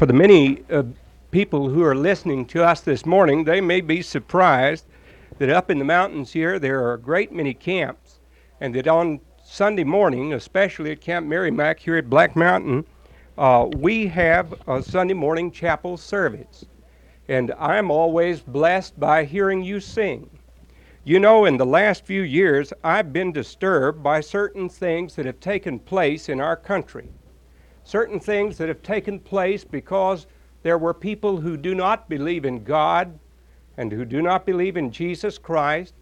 For the many uh, people who are listening to us this morning, they may be surprised that up in the mountains here there are a great many camps, and that on Sunday morning, especially at Camp Merrimack here at Black Mountain, uh, we have a Sunday morning chapel service. And I'm always blessed by hearing you sing. You know, in the last few years, I've been disturbed by certain things that have taken place in our country certain things that have taken place because there were people who do not believe in God and who do not believe in Jesus Christ,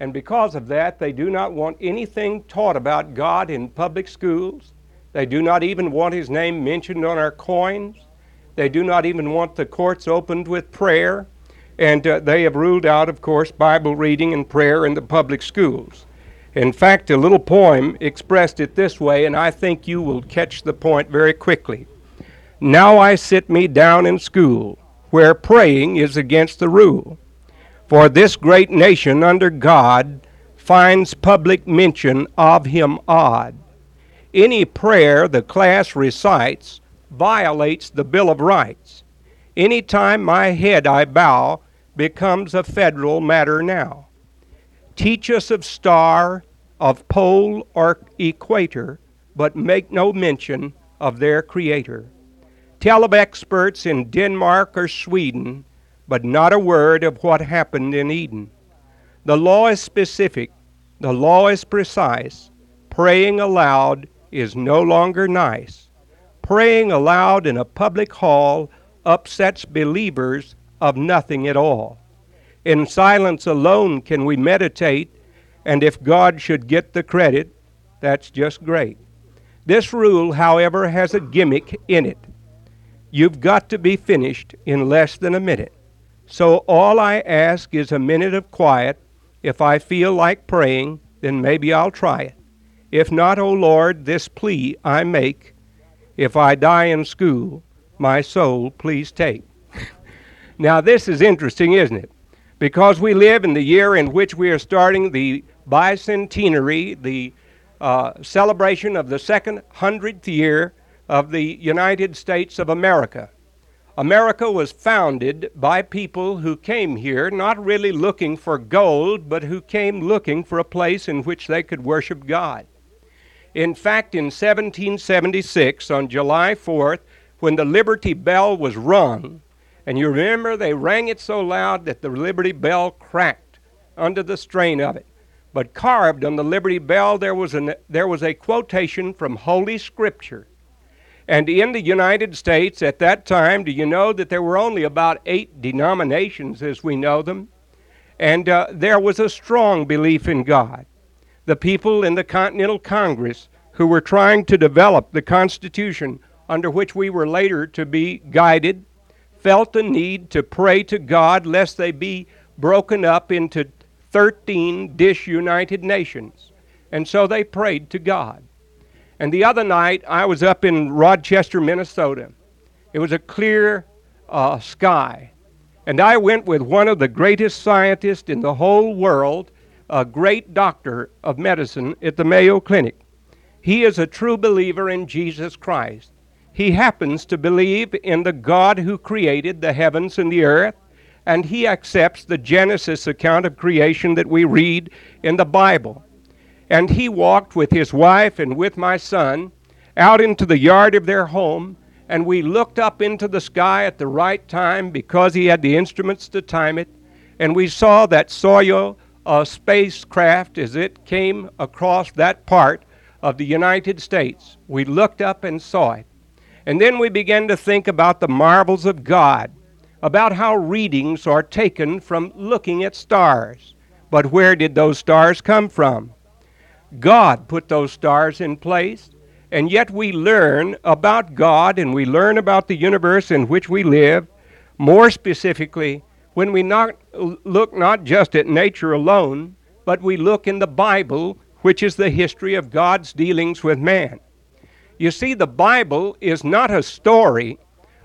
and because of that, they do not want anything taught about God in public schools. They do not even want His name mentioned on our coins. They do not even want the courts opened with prayer. And uh, they have ruled out, of course, Bible reading and prayer in the public schools. In fact, a little poem expressed it this way, and I think you will catch the point very quickly. Now I sit me down in school, where praying is against the rule. For this great nation under God finds public mention of him odd. Any prayer the class recites violates the Bill of Rights. Any time my head I bow becomes a federal matter now. Teach us of star, of pole or equator, but make no mention of their creator. Tell of experts in Denmark or Sweden, but not a word of what happened in Eden. The law is specific, the law is precise. Praying aloud is no longer nice. Praying aloud in a public hall upsets believers of nothing at all. In silence alone can we meditate, and if God should get the credit, that's just great. This rule, however, has a gimmick in it. You've got to be finished in less than a minute. So all I ask is a minute of quiet. If I feel like praying, then maybe I'll try it. If not, O oh Lord, this plea I make. If I die in school, my soul please take. now, this is interesting, isn't it? Because we live in the year in which we are starting the bicentenary, the uh, celebration of the second hundredth year of the United States of America. America was founded by people who came here not really looking for gold, but who came looking for a place in which they could worship God. In fact, in 1776, on July 4th, when the Liberty Bell was rung, and you remember they rang it so loud that the Liberty Bell cracked under the strain of it. But carved on the Liberty Bell there was, an, there was a quotation from Holy Scripture. And in the United States at that time, do you know that there were only about eight denominations as we know them? And uh, there was a strong belief in God. The people in the Continental Congress who were trying to develop the Constitution under which we were later to be guided felt the need to pray to God lest they be broken up into 13 disunited nations. And so they prayed to God. And the other night, I was up in Rochester, Minnesota. It was a clear uh, sky. And I went with one of the greatest scientists in the whole world, a great doctor of medicine at the Mayo Clinic. He is a true believer in Jesus Christ. He happens to believe in the God who created the heavens and the earth, and he accepts the Genesis account of creation that we read in the Bible. And he walked with his wife and with my son out into the yard of their home, and we looked up into the sky at the right time because he had the instruments to time it, and we saw that Soyuz uh, spacecraft as it came across that part of the United States. We looked up and saw it. And then we begin to think about the marvels of God, about how readings are taken from looking at stars. But where did those stars come from? God put those stars in place, and yet we learn about God and we learn about the universe in which we live, more specifically, when we not, look not just at nature alone, but we look in the Bible, which is the history of God's dealings with man. You see, the Bible is not a story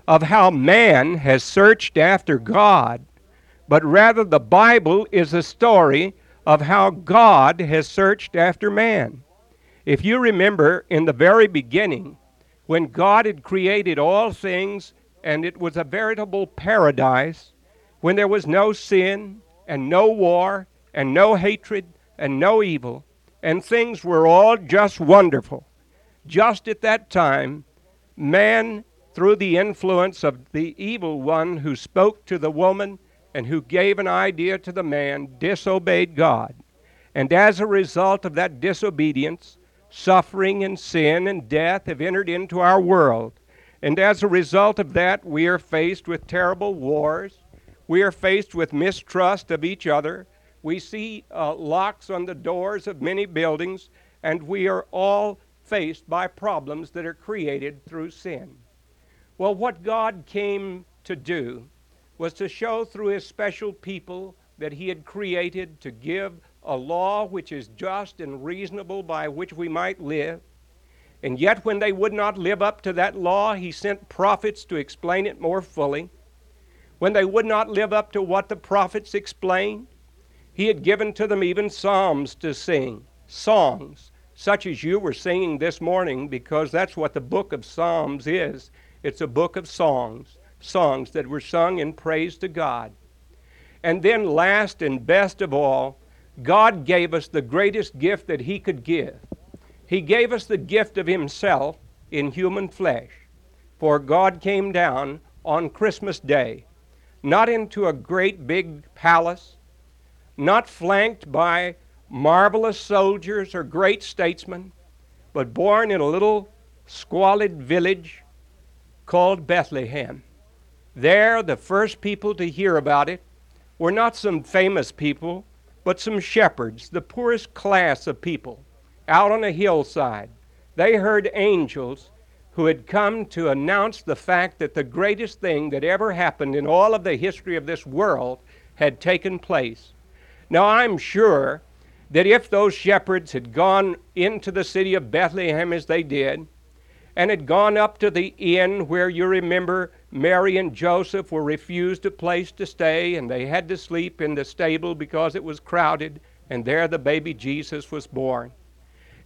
of how man has searched after God, but rather the Bible is a story of how God has searched after man. If you remember in the very beginning, when God had created all things and it was a veritable paradise when there was no sin and no war and no hatred and no evil, and things were all just wonderful. Just at that time, man, through the influence of the evil one who spoke to the woman and who gave an idea to the man, disobeyed God. And as a result of that disobedience, suffering and sin and death have entered into our world. And as a result of that, we are faced with terrible wars. We are faced with mistrust of each other. We see uh, locks on the doors of many buildings, and we are all faced by problems that are created through sin. Well, what God came to do was to show through his special people that he had created to give a law which is just and reasonable by which we might live. And yet, when they would not live up to that law, he sent prophets to explain it more fully. When they would not live up to what the prophets explained, he had given to them even psalms to sing, songs, such as you were singing this morning, because that's what the book of Psalms is. It's a book of songs songs that were sung in praise to God. And then, last and best of all, God gave us the greatest gift that He could give. He gave us the gift of Himself in human flesh. For God came down on Christmas Day, not into a great big palace, not flanked by marvelous soldiers or great statesmen, but born in a little squalid village called Bethlehem. There, the first people to hear about it were not some famous people, but some shepherds, the poorest class of people, out on a hillside. They heard angels who had come to announce the fact that the greatest thing that ever happened in all of the history of this world had taken place. Now, I'm sure that if those shepherds had gone into the city of Bethlehem as they did, and had gone up to the inn where you remember Mary and Joseph were refused a place to stay, and they had to sleep in the stable because it was crowded, and there the baby Jesus was born.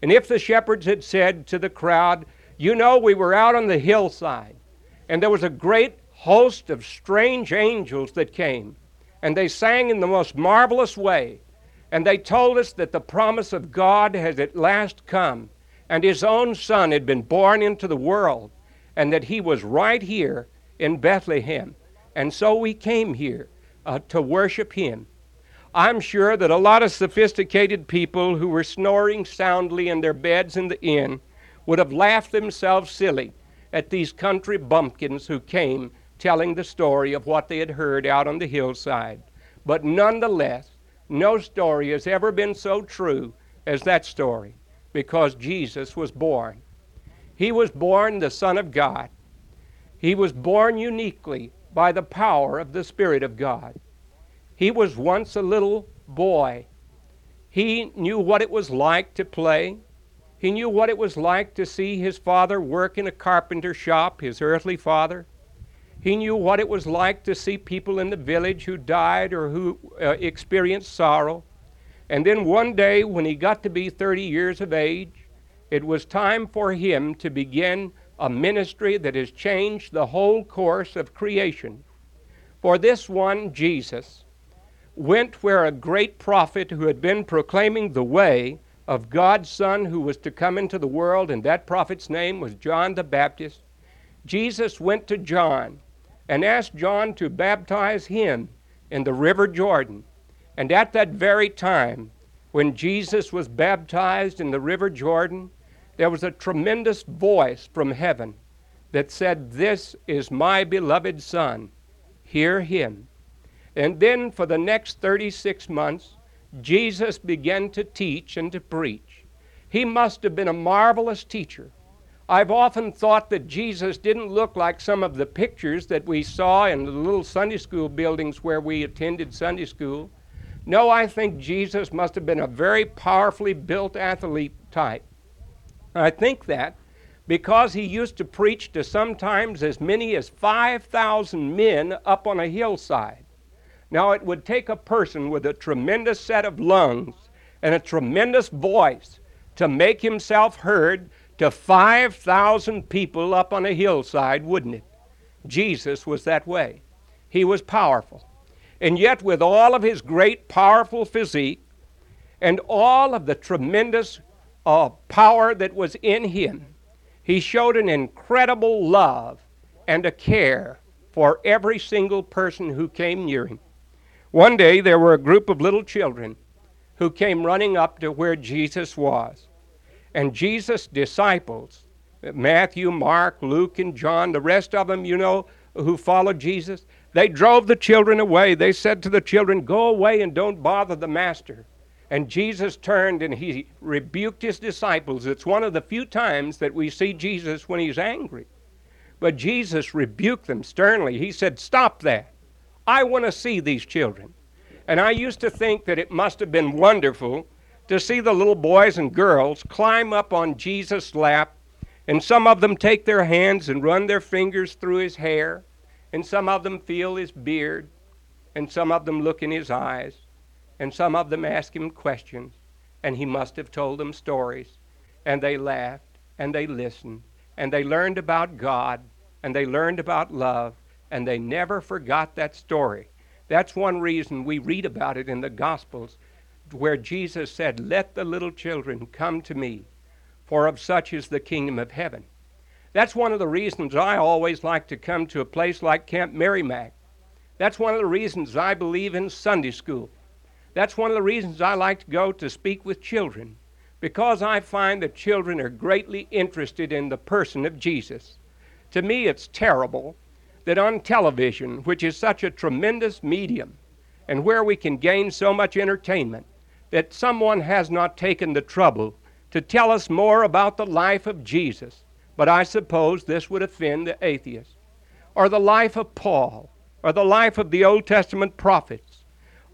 And if the shepherds had said to the crowd, You know, we were out on the hillside, and there was a great host of strange angels that came, and they sang in the most marvelous way, and they told us that the promise of God has at last come, and His own Son had been born into the world, and that He was right here in Bethlehem. And so we came here uh, to worship Him. I'm sure that a lot of sophisticated people who were snoring soundly in their beds in the inn would have laughed themselves silly at these country bumpkins who came telling the story of what they had heard out on the hillside. But nonetheless, no story has ever been so true as that story because Jesus was born. He was born the Son of God. He was born uniquely by the power of the Spirit of God. He was once a little boy. He knew what it was like to play. He knew what it was like to see his father work in a carpenter shop, his earthly father. He knew what it was like to see people in the village who died or who uh, experienced sorrow. And then one day, when he got to be 30 years of age, it was time for him to begin a ministry that has changed the whole course of creation. For this one, Jesus, went where a great prophet who had been proclaiming the way of God's Son who was to come into the world, and that prophet's name was John the Baptist. Jesus went to John and asked John to baptize him in the river Jordan. And at that very time, when Jesus was baptized in the river Jordan, there was a tremendous voice from heaven that said, This is my beloved Son. Hear him. And then for the next 36 months, Jesus began to teach and to preach. He must have been a marvelous teacher. I've often thought that Jesus didn't look like some of the pictures that we saw in the little Sunday school buildings where we attended Sunday school. No, I think Jesus must have been a very powerfully built athlete type. I think that because he used to preach to sometimes as many as 5,000 men up on a hillside. Now, it would take a person with a tremendous set of lungs and a tremendous voice to make himself heard to 5,000 people up on a hillside, wouldn't it? Jesus was that way. He was powerful. And yet, with all of his great, powerful physique and all of the tremendous uh, power that was in him, he showed an incredible love and a care for every single person who came near him. One day, there were a group of little children who came running up to where Jesus was. And Jesus' disciples, Matthew, Mark, Luke, and John, the rest of them, you know, who followed Jesus, they drove the children away. They said to the children, Go away and don't bother the master. And Jesus turned and he rebuked his disciples. It's one of the few times that we see Jesus when he's angry. But Jesus rebuked them sternly. He said, Stop that. I want to see these children. And I used to think that it must have been wonderful to see the little boys and girls climb up on Jesus' lap, and some of them take their hands and run their fingers through his hair, and some of them feel his beard, and some of them look in his eyes, and some of them ask him questions, and he must have told them stories. And they laughed, and they listened, and they learned about God, and they learned about love, and they never forgot that story. That's one reason we read about it in the Gospels, where Jesus said, Let the little children come to me, for of such is the kingdom of heaven. That's one of the reasons I always like to come to a place like Camp Merrimack. That's one of the reasons I believe in Sunday school. That's one of the reasons I like to go to speak with children, because I find that children are greatly interested in the person of Jesus. To me, it's terrible that on television, which is such a tremendous medium and where we can gain so much entertainment, that someone has not taken the trouble to tell us more about the life of Jesus but I suppose this would offend the atheist. Or the life of Paul, or the life of the Old Testament prophets,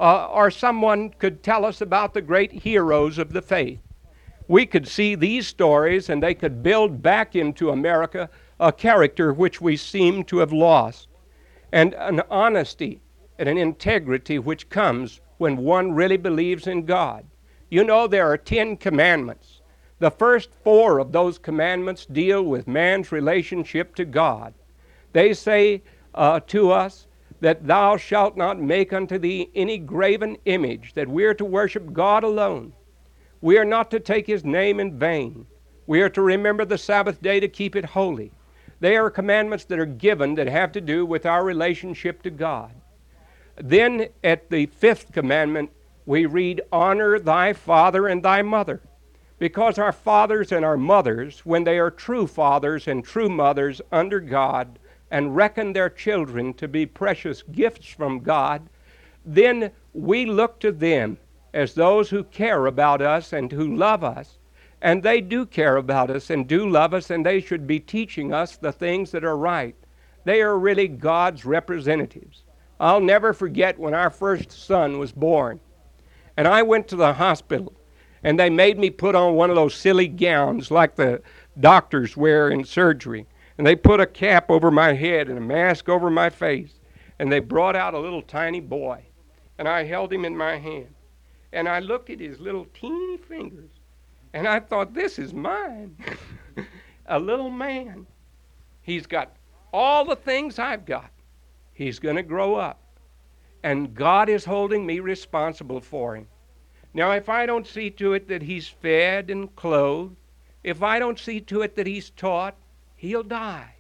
uh, or someone could tell us about the great heroes of the faith. We could see these stories and they could build back into America a character which we seem to have lost, and an honesty and an integrity which comes when one really believes in God. You know, there are Ten Commandments. The first four of those commandments deal with man's relationship to God. They say uh, to us that thou shalt not make unto thee any graven image, that we are to worship God alone. We are not to take his name in vain. We are to remember the Sabbath day to keep it holy. They are commandments that are given that have to do with our relationship to God. Then at the fifth commandment, we read, Honor thy father and thy mother. Because our fathers and our mothers, when they are true fathers and true mothers under God and reckon their children to be precious gifts from God, then we look to them as those who care about us and who love us. And they do care about us and do love us, and they should be teaching us the things that are right. They are really God's representatives. I'll never forget when our first son was born. And I went to the hospital and they made me put on one of those silly gowns like the doctors wear in surgery. And they put a cap over my head and a mask over my face. And they brought out a little tiny boy. And I held him in my hand. And I looked at his little teeny fingers. And I thought, this is mine. a little man. He's got all the things I've got. He's going to grow up. And God is holding me responsible for him. Now, if I don't see to it that he's fed and clothed, if I don't see to it that he's taught, he'll die.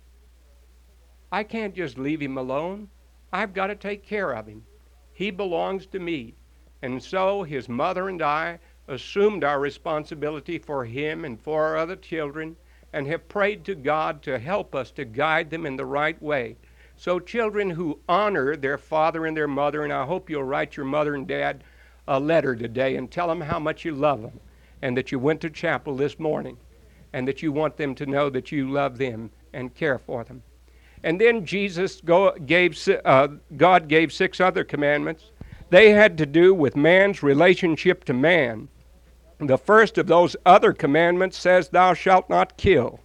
I can't just leave him alone. I've got to take care of him. He belongs to me. And so his mother and I assumed our responsibility for him and for our other children and have prayed to God to help us to guide them in the right way. So, children who honor their father and their mother, and I hope you'll write your mother and dad a letter today and tell them how much you love them and that you went to chapel this morning and that you want them to know that you love them and care for them. And then Jesus go, gave, uh, God gave six other commandments. They had to do with man's relationship to man. The first of those other commandments says, Thou shalt not kill.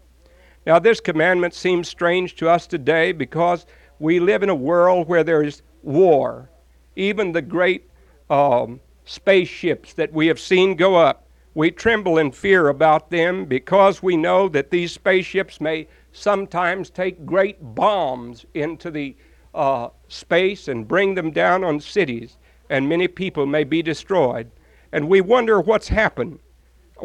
Now, this commandment seems strange to us today because we live in a world where there is war. Even the great um, spaceships that we have seen go up We tremble in fear about them because we know that these spaceships may sometimes take great bombs into the uh, space and bring them down on cities, and many people may be destroyed. And we wonder what's happened,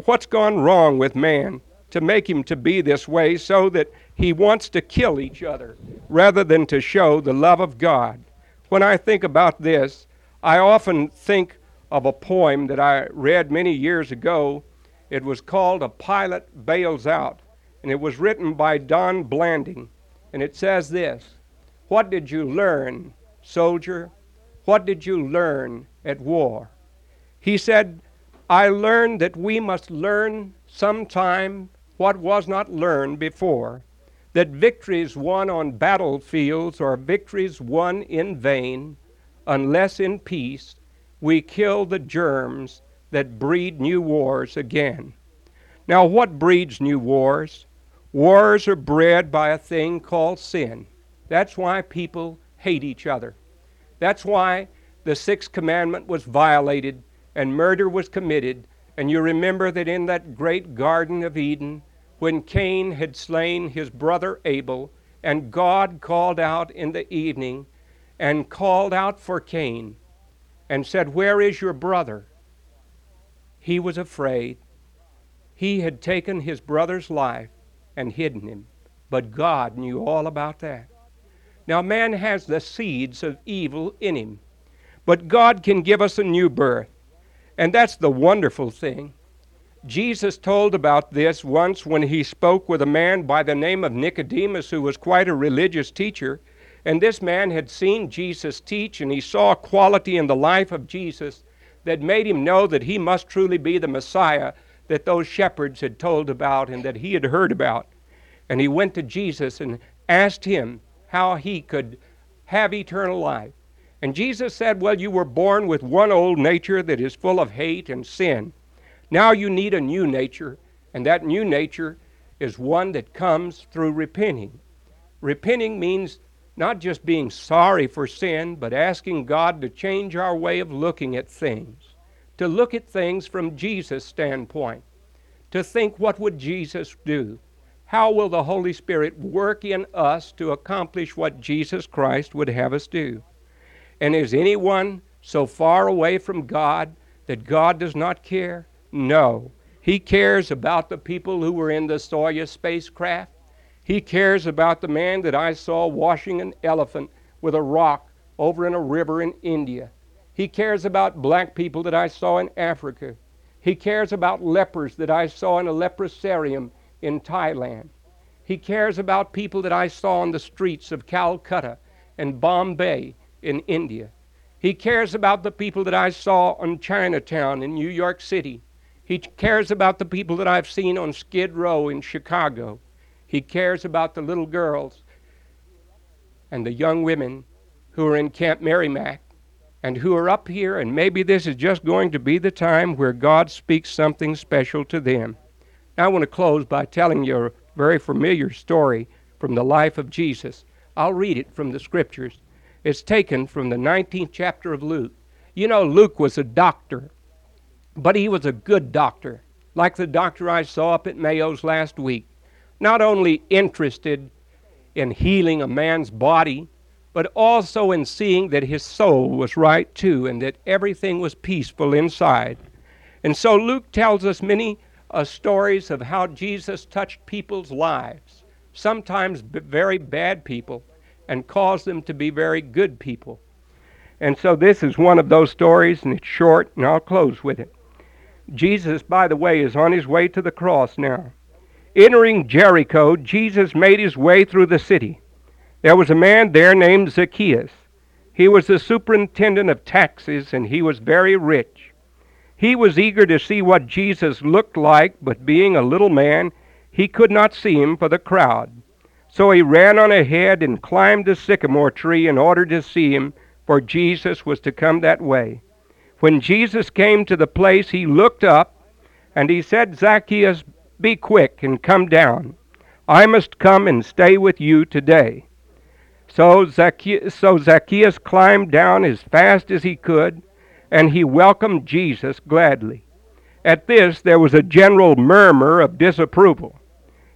what's gone wrong with man to make him to be this way so that he wants to kill each other rather than to show the love of God. When I think about this, I often think of a poem that I read many years ago. It was called A Pilot Bails Out and it was written by Don Blanding. And it says this What did you learn, soldier? What did you learn at war? He said, I learned that we must learn sometime what was not learned before, that victories won on battlefields are victories won in vain, unless in peace we kill the germs that breed new wars again. Now, what breeds new wars? Wars are bred by a thing called sin. That's why people hate each other. That's why the sixth commandment was violated and murder was committed. And you remember that in that great Garden of Eden, when Cain had slain his brother Abel, and God called out in the evening and called out for Cain and said, Where is your brother? He was afraid. He had taken his brother's life and hidden him. But God knew all about that. Now, man has the seeds of evil in him, but God can give us a new birth. And that's the wonderful thing. Jesus told about this once when he spoke with a man by the name of Nicodemus, who was quite a religious teacher. And this man had seen Jesus teach, and he saw a quality in the life of Jesus that made him know that he must truly be the Messiah that those shepherds had told about and that he had heard about. And he went to Jesus and asked him how he could have eternal life. And Jesus said, Well, you were born with one old nature that is full of hate and sin. Now you need a new nature, and that new nature is one that comes through repenting. Repenting means not just being sorry for sin, but asking God to change our way of looking at things to look at things from Jesus' standpoint, to think what would Jesus do? How will the Holy Spirit work in us to accomplish what Jesus Christ would have us do? And is anyone so far away from God that God does not care? No. He cares about the people who were in the Soyuz spacecraft. He cares about the man that I saw washing an elephant with a rock over in a river in India. He cares about black people that I saw in Africa. He cares about lepers that I saw in a leprosarium in Thailand. He cares about people that I saw on the streets of Calcutta and Bombay in India. He cares about the people that I saw on Chinatown in New York City. He cares about the people that I've seen on Skid Row in Chicago. He cares about the little girls and the young women who are in Camp Merrimack and who are up here, and maybe this is just going to be the time where God speaks something special to them. Now, I want to close by telling you a very familiar story from the life of Jesus. I'll read it from the scriptures. It's taken from the 19th chapter of Luke. You know, Luke was a doctor, but he was a good doctor, like the doctor I saw up at Mayo's last week. Not only interested in healing a man's body, but also in seeing that his soul was right too and that everything was peaceful inside. And so Luke tells us many uh, stories of how Jesus touched people's lives, sometimes b- very bad people, and caused them to be very good people. And so this is one of those stories, and it's short, and I'll close with it. Jesus, by the way, is on his way to the cross now. Entering Jericho, Jesus made his way through the city. There was a man there named Zacchaeus. He was the superintendent of taxes, and he was very rich. He was eager to see what Jesus looked like, but being a little man, he could not see him for the crowd. So he ran on ahead and climbed a sycamore tree in order to see him, for Jesus was to come that way. When Jesus came to the place, he looked up and he said, Zacchaeus, be quick and come down. I must come and stay with you today. So Zacchaeus, so Zacchaeus climbed down as fast as he could, and he welcomed Jesus gladly. At this, there was a general murmur of disapproval.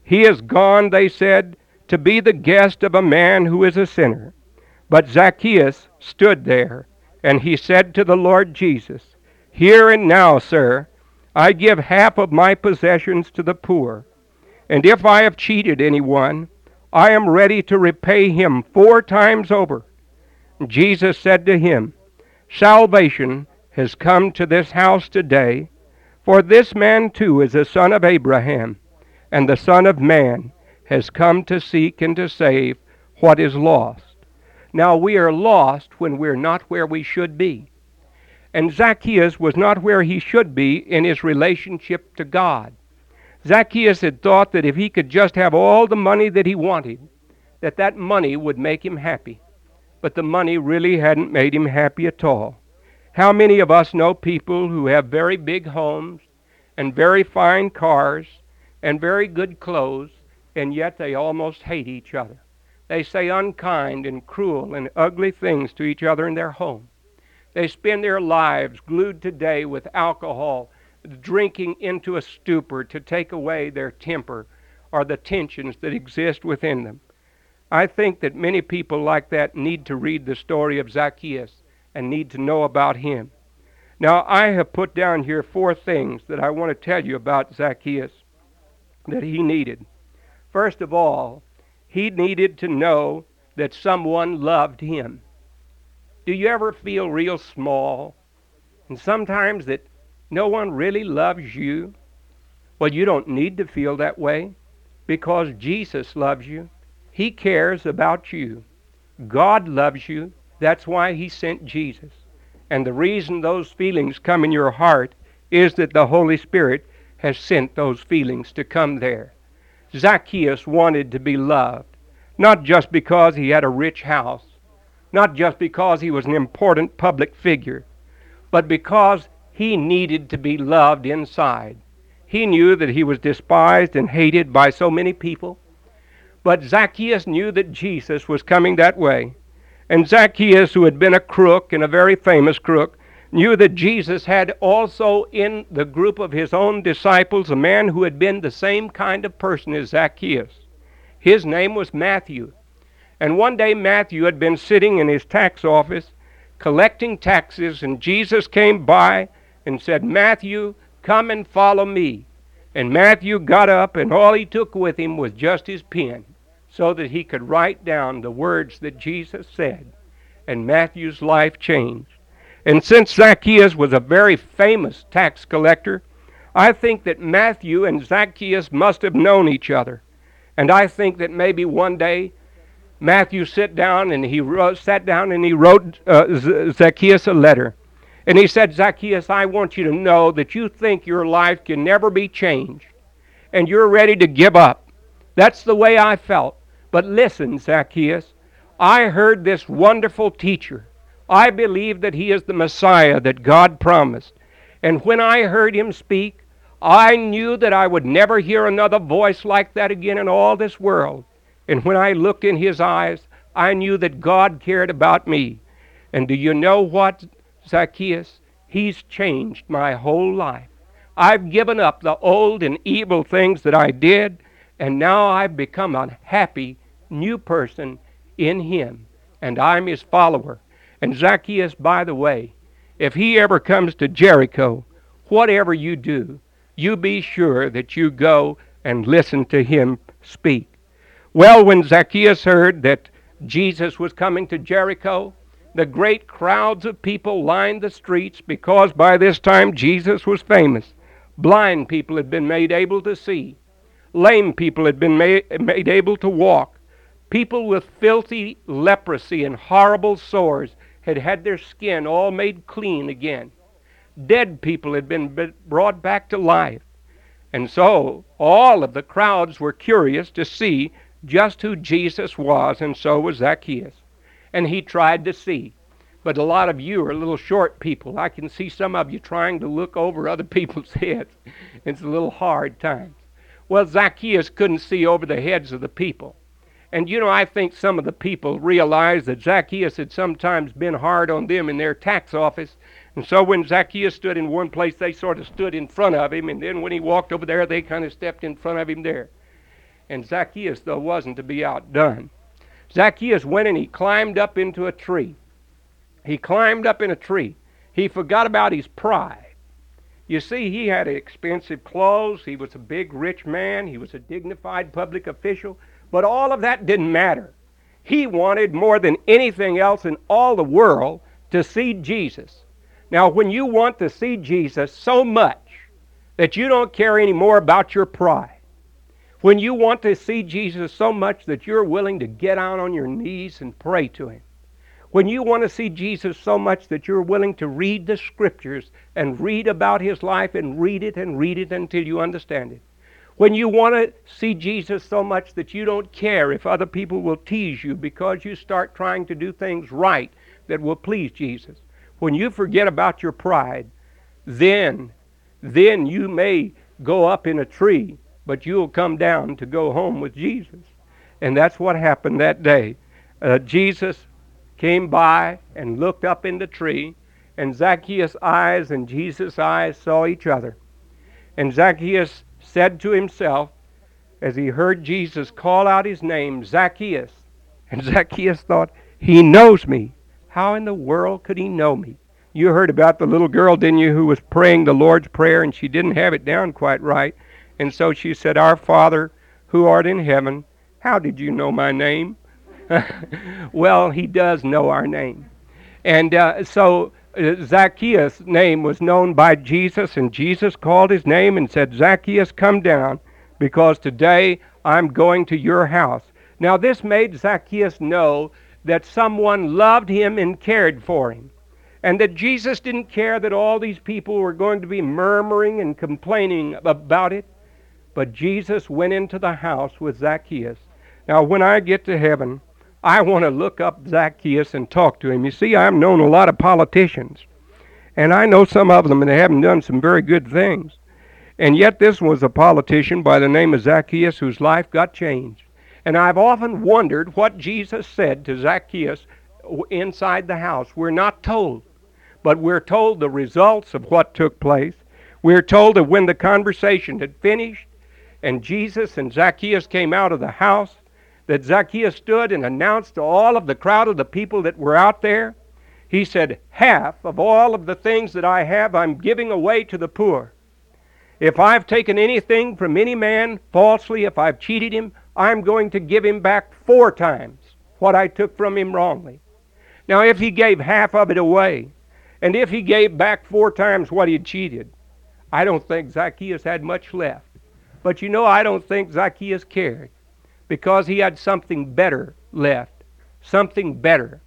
He is gone, they said, to be the guest of a man who is a sinner. But Zacchaeus stood there, and he said to the Lord Jesus, Here and now, sir, I give half of my possessions to the poor. And if I have cheated anyone, I am ready to repay him four times over. Jesus said to him, Salvation has come to this house today, for this man too is a son of Abraham, and the Son of Man has come to seek and to save what is lost. Now we are lost when we're not where we should be. And Zacchaeus was not where he should be in his relationship to God. Zacchaeus had thought that if he could just have all the money that he wanted, that that money would make him happy. But the money really hadn't made him happy at all. How many of us know people who have very big homes and very fine cars and very good clothes, and yet they almost hate each other? They say unkind and cruel and ugly things to each other in their home. They spend their lives glued today with alcohol drinking into a stupor to take away their temper or the tensions that exist within them. I think that many people like that need to read the story of Zacchaeus and need to know about him. Now, I have put down here four things that I want to tell you about Zacchaeus that he needed. First of all, he needed to know that someone loved him. Do you ever feel real small? And sometimes that no one really loves you? Well, you don't need to feel that way because Jesus loves you. He cares about you. God loves you. That's why He sent Jesus. And the reason those feelings come in your heart is that the Holy Spirit has sent those feelings to come there. Zacchaeus wanted to be loved, not just because he had a rich house, not just because he was an important public figure, but because he needed to be loved inside. He knew that he was despised and hated by so many people. But Zacchaeus knew that Jesus was coming that way. And Zacchaeus, who had been a crook and a very famous crook, knew that Jesus had also in the group of his own disciples a man who had been the same kind of person as Zacchaeus. His name was Matthew. And one day Matthew had been sitting in his tax office collecting taxes, and Jesus came by and said, Matthew, come and follow me. And Matthew got up, and all he took with him was just his pen, so that he could write down the words that Jesus said. And Matthew's life changed. And since Zacchaeus was a very famous tax collector, I think that Matthew and Zacchaeus must have known each other. And I think that maybe one day Matthew sat down and he wrote, sat down and he wrote uh, Zacchaeus a letter. And he said, Zacchaeus, I want you to know that you think your life can never be changed and you're ready to give up. That's the way I felt. But listen, Zacchaeus, I heard this wonderful teacher. I believe that he is the Messiah that God promised. And when I heard him speak, I knew that I would never hear another voice like that again in all this world. And when I looked in his eyes, I knew that God cared about me. And do you know what, Zacchaeus, he's changed my whole life. I've given up the old and evil things that I did, and now I've become a happy new person in him, and I'm his follower. And Zacchaeus, by the way, if he ever comes to Jericho, whatever you do, you be sure that you go and listen to him speak. Well, when Zacchaeus heard that Jesus was coming to Jericho, the great crowds of people lined the streets because by this time Jesus was famous. Blind people had been made able to see. Lame people had been made, able to walk. People with filthy leprosy and horrible sores had had their skin all made clean again. Dead people had been brought back to life. And so all of the crowds were curious to see just who Jesus was, and so was Zacchaeus and he tried to see. But a lot of you are little short people. I can see some of you trying to look over other people's heads. It's a little hard times. Well, Zacchaeus couldn't see over the heads of the people. And you know, I think some of the people realized that Zacchaeus had sometimes been hard on them in their tax office. And so when Zacchaeus stood in one place, they sort of stood in front of him, and then when he walked over there, they kind of stepped in front of him there. And Zacchaeus, though, wasn't to be outdone. Zacchaeus went and he climbed up into a tree. He climbed up in a tree. He forgot about his pride. You see, he had expensive clothes. He was a big, rich man. He was a dignified public official. But all of that didn't matter. He wanted more than anything else in all the world to see Jesus. Now, when you want to see Jesus so much that you don't care anymore about your pride, when you want to see Jesus so much that you're willing to get out on your knees and pray to Him, when you want to see Jesus so much that you're willing to read the Scriptures and read about His life and read it and read it until you understand it, when you want to see Jesus so much that you don't care if other people will tease you because you start trying to do things right that will please Jesus, when you forget about your pride, then, then you may go up in a tree, but you'll come down to go home with Jesus. And that's what happened that day. Uh, Jesus came by and looked up in the tree, and Zacchaeus' eyes and Jesus' eyes saw each other. And Zacchaeus said to himself, as he heard Jesus call out his name, Zacchaeus, and Zacchaeus thought, He knows me. How in the world could he know me? You heard about the little girl, didn't you, who was praying the Lord's Prayer and she didn't have it down quite right. And so she said, Our Father, who art in heaven, how did you know my name? well, he does know our name. And uh, so Zacchaeus' name was known by Jesus, and Jesus called his name and said, Zacchaeus, come down, because today I'm going to your house. Now, this made Zacchaeus know that someone loved him and cared for him. And that Jesus didn't care that all these people were going to be murmuring and complaining about it. But Jesus went into the house with Zacchaeus. Now, when I get to heaven, I want to look up Zacchaeus and talk to him. You see, I've known a lot of politicians, and I know some of them, and they haven't done some very good things. And yet, this was a politician by the name of Zacchaeus whose life got changed. And I've often wondered what Jesus said to Zacchaeus inside the house. We're not told, but we're told the results of what took place. We're told that when the conversation had finished and Jesus and Zacchaeus came out of the house, that Zacchaeus stood and announced to all of the crowd of the people that were out there, he said, Half of all of the things that I have, I'm giving away to the poor. If I've taken anything from any man falsely, if I've cheated him, I'm going to give him back four times what I took from him wrongly. Now, if he gave half of it away, and if he gave back four times what he'd cheated, I don't think Zacchaeus had much left. But you know, I don't think Zacchaeus cared because he had something better left. Something better.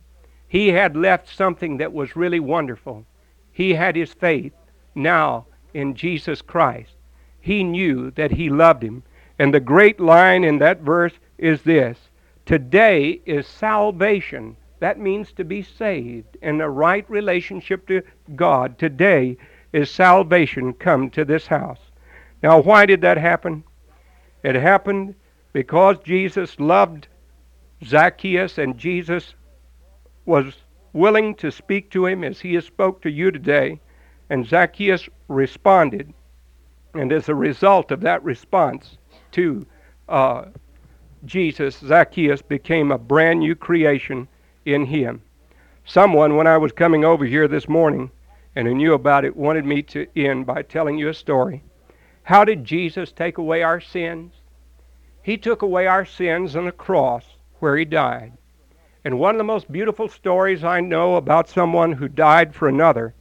He had left something that was really wonderful. He had his faith now in Jesus Christ. He knew that he loved him and the great line in that verse is this Today is salvation. That means to be saved in a right relationship to God. Today is salvation come to this house. Now, why did that happen? It happened because Jesus loved Zacchaeus and Jesus was willing to speak to him as he has spoke to you today. And Zacchaeus responded. And as a result of that response, to uh, Jesus, Zacchaeus became a brand new creation in him. Someone, when I was coming over here this morning and who knew about it, wanted me to end by telling you a story. How did Jesus take away our sins? He took away our sins on a cross where he died. And one of the most beautiful stories I know about someone who died for another,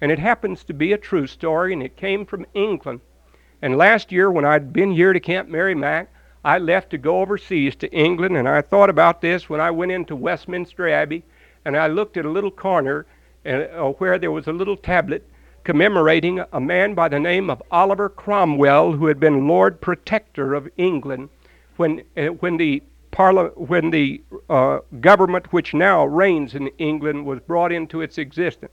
and it happens to be a true story, and it came from England. And last year, when I'd been here to Camp Merrimac, I left to go overseas to England, and I thought about this when I went into Westminster Abbey, and I looked at a little corner uh, where there was a little tablet commemorating a man by the name of Oliver Cromwell, who had been Lord Protector of England when, uh, when the, parla- when the uh, government which now reigns in England was brought into its existence.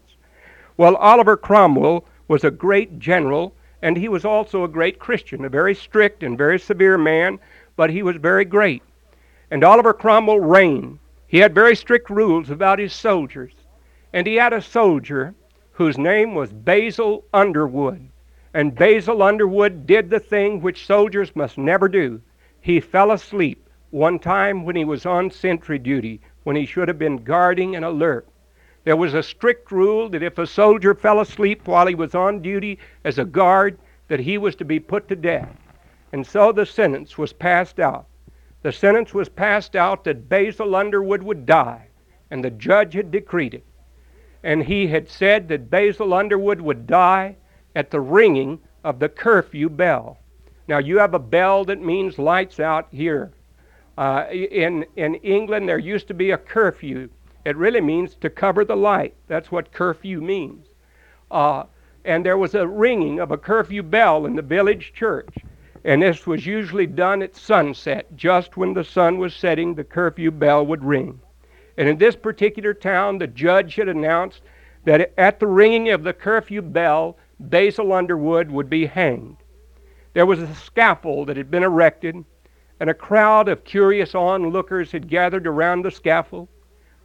Well, Oliver Cromwell was a great general and he was also a great Christian, a very strict and very severe man, but he was very great. And Oliver Cromwell reigned. He had very strict rules about his soldiers. And he had a soldier whose name was Basil Underwood. And Basil Underwood did the thing which soldiers must never do. He fell asleep one time when he was on sentry duty, when he should have been guarding and alert. There was a strict rule that if a soldier fell asleep while he was on duty as a guard, that he was to be put to death. And so the sentence was passed out. The sentence was passed out that Basil Underwood would die, and the judge had decreed it and he had said that Basil Underwood would die at the ringing of the curfew bell. Now, you have a bell that means lights out here. Uh, in, in England, there used to be a curfew. It really means to cover the light. That's what curfew means. Uh, and there was a ringing of a curfew bell in the village church. And this was usually done at sunset. Just when the sun was setting, the curfew bell would ring. And in this particular town, the judge had announced that at the ringing of the curfew bell, Basil Underwood would be hanged. There was a scaffold that had been erected, and a crowd of curious onlookers had gathered around the scaffold.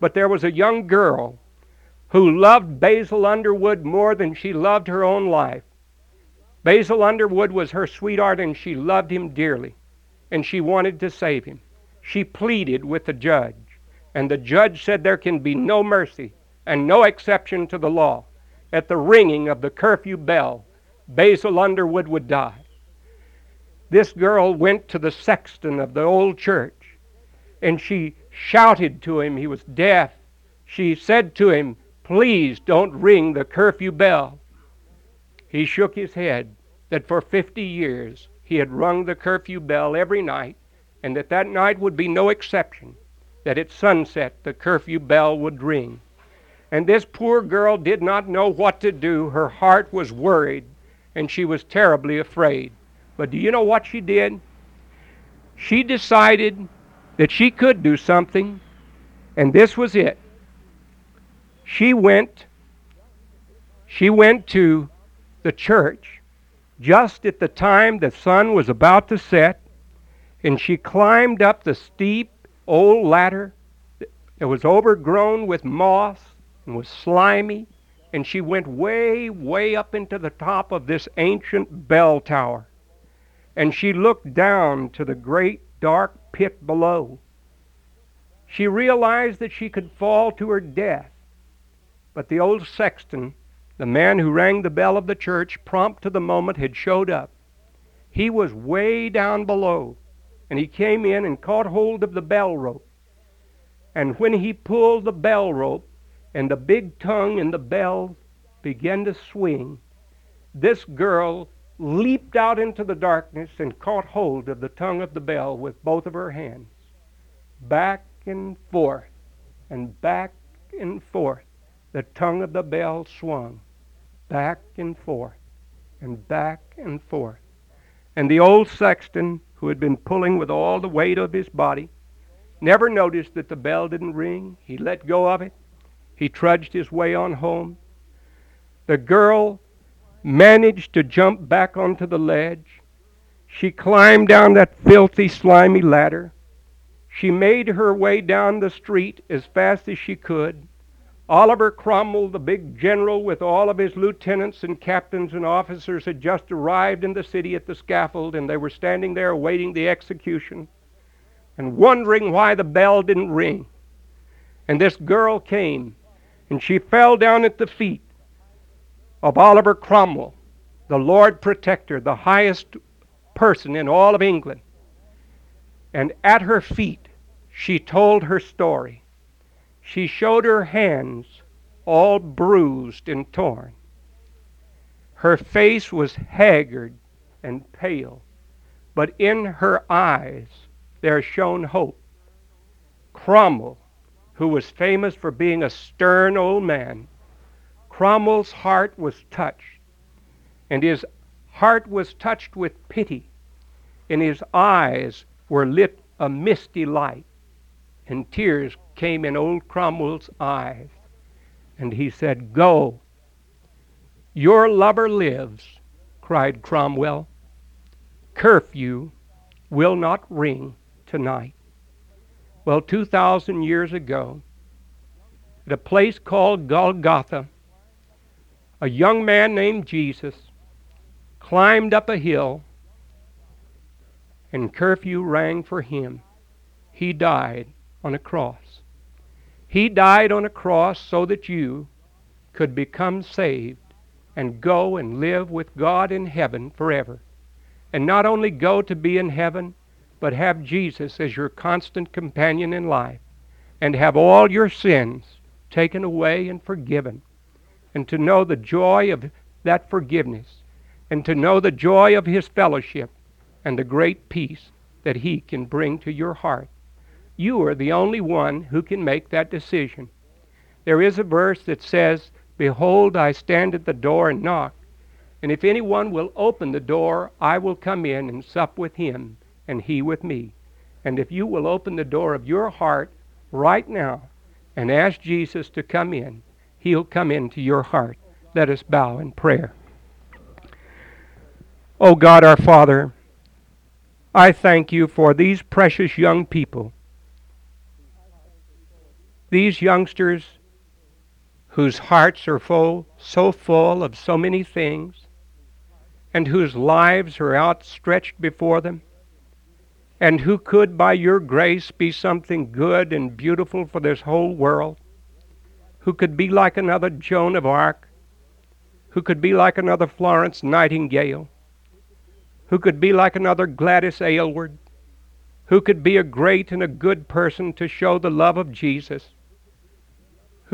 But there was a young girl who loved Basil Underwood more than she loved her own life. Basil Underwood was her sweetheart, and she loved him dearly, and she wanted to save him. She pleaded with the judge. And the judge said there can be no mercy and no exception to the law. At the ringing of the curfew bell, Basil Underwood would die. This girl went to the sexton of the old church and she shouted to him. He was deaf. She said to him, Please don't ring the curfew bell. He shook his head that for 50 years he had rung the curfew bell every night and that that night would be no exception that at sunset the curfew bell would ring. And this poor girl did not know what to do. Her heart was worried, and she was terribly afraid. But do you know what she did? She decided that she could do something, and this was it. She went she went to the church just at the time the sun was about to set, and she climbed up the steep old ladder that was overgrown with moss and was slimy, and she went way, way up into the top of this ancient bell tower. And she looked down to the great dark pit below. She realized that she could fall to her death. But the old sexton, the man who rang the bell of the church, prompt to the moment, had showed up. He was way down below, and he came in and caught hold of the bell rope. And when he pulled the bell rope and the big tongue in the bell began to swing, this girl leaped out into the darkness and caught hold of the tongue of the bell with both of her hands. Back and forth, and back and forth, the tongue of the bell swung. Back and forth, and back and forth. And the old sexton who had been pulling with all the weight of his body, never noticed that the bell didn't ring. He let go of it. He trudged his way on home. The girl managed to jump back onto the ledge. She climbed down that filthy, slimy ladder. She made her way down the street as fast as she could. Oliver Cromwell, the big general, with all of his lieutenants and captains and officers, had just arrived in the city at the scaffold, and they were standing there awaiting the execution and wondering why the bell didn't ring. And this girl came, and she fell down at the feet of Oliver Cromwell, the Lord Protector, the highest person in all of England. And at her feet, she told her story. She showed her hands all bruised and torn. Her face was haggard and pale, but in her eyes there shone hope. Cromwell, who was famous for being a stern old man, Cromwell's heart was touched, and his heart was touched with pity, and his eyes were lit a misty light, and tears came in old Cromwell's eyes, and he said, Go. Your lover lives, cried Cromwell. Curfew will not ring tonight. Well, 2,000 years ago, at a place called Golgotha, a young man named Jesus climbed up a hill and curfew rang for him. He died on a cross. He died on a cross so that you could become saved and go and live with God in heaven forever. And not only go to be in heaven, but have Jesus as your constant companion in life and have all your sins taken away and forgiven. And to know the joy of that forgiveness and to know the joy of His fellowship and the great peace that He can bring to your heart. You are the only one who can make that decision. There is a verse that says, Behold, I stand at the door and knock. And if anyone will open the door, I will come in and sup with him, and he with me. And if you will open the door of your heart right now and ask Jesus to come in, he'll come into your heart. Let us bow in prayer. Oh God, our Father, I thank you for these precious young people these youngsters whose hearts are full, so full of so many things, and whose lives are outstretched before them, and who could, by your grace, be something good and beautiful for this whole world, who could be like another Joan of Arc, who could be like another Florence Nightingale, who could be like another Gladys Aylward, who could be a great and a good person to show the love of Jesus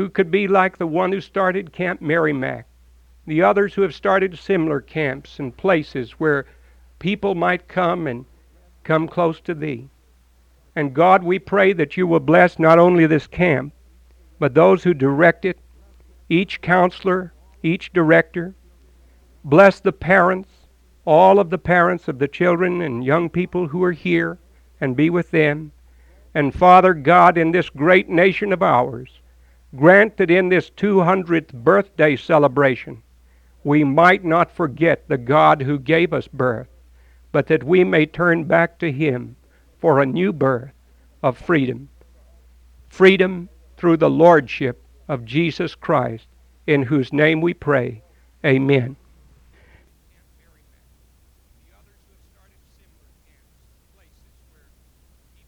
who could be like the one who started Camp Merrimac, the others who have started similar camps and places where people might come and come close to thee. And God, we pray that you will bless not only this camp, but those who direct it, each counselor, each director. Bless the parents, all of the parents of the children and young people who are here, and be with them. And Father God, in this great nation of ours, Grant that in this 200th birthday celebration, we might not forget the God who gave us birth, but that we may turn back to Him for a new birth of freedom. Freedom through the Lordship of Jesus Christ, in whose name we pray. Amen.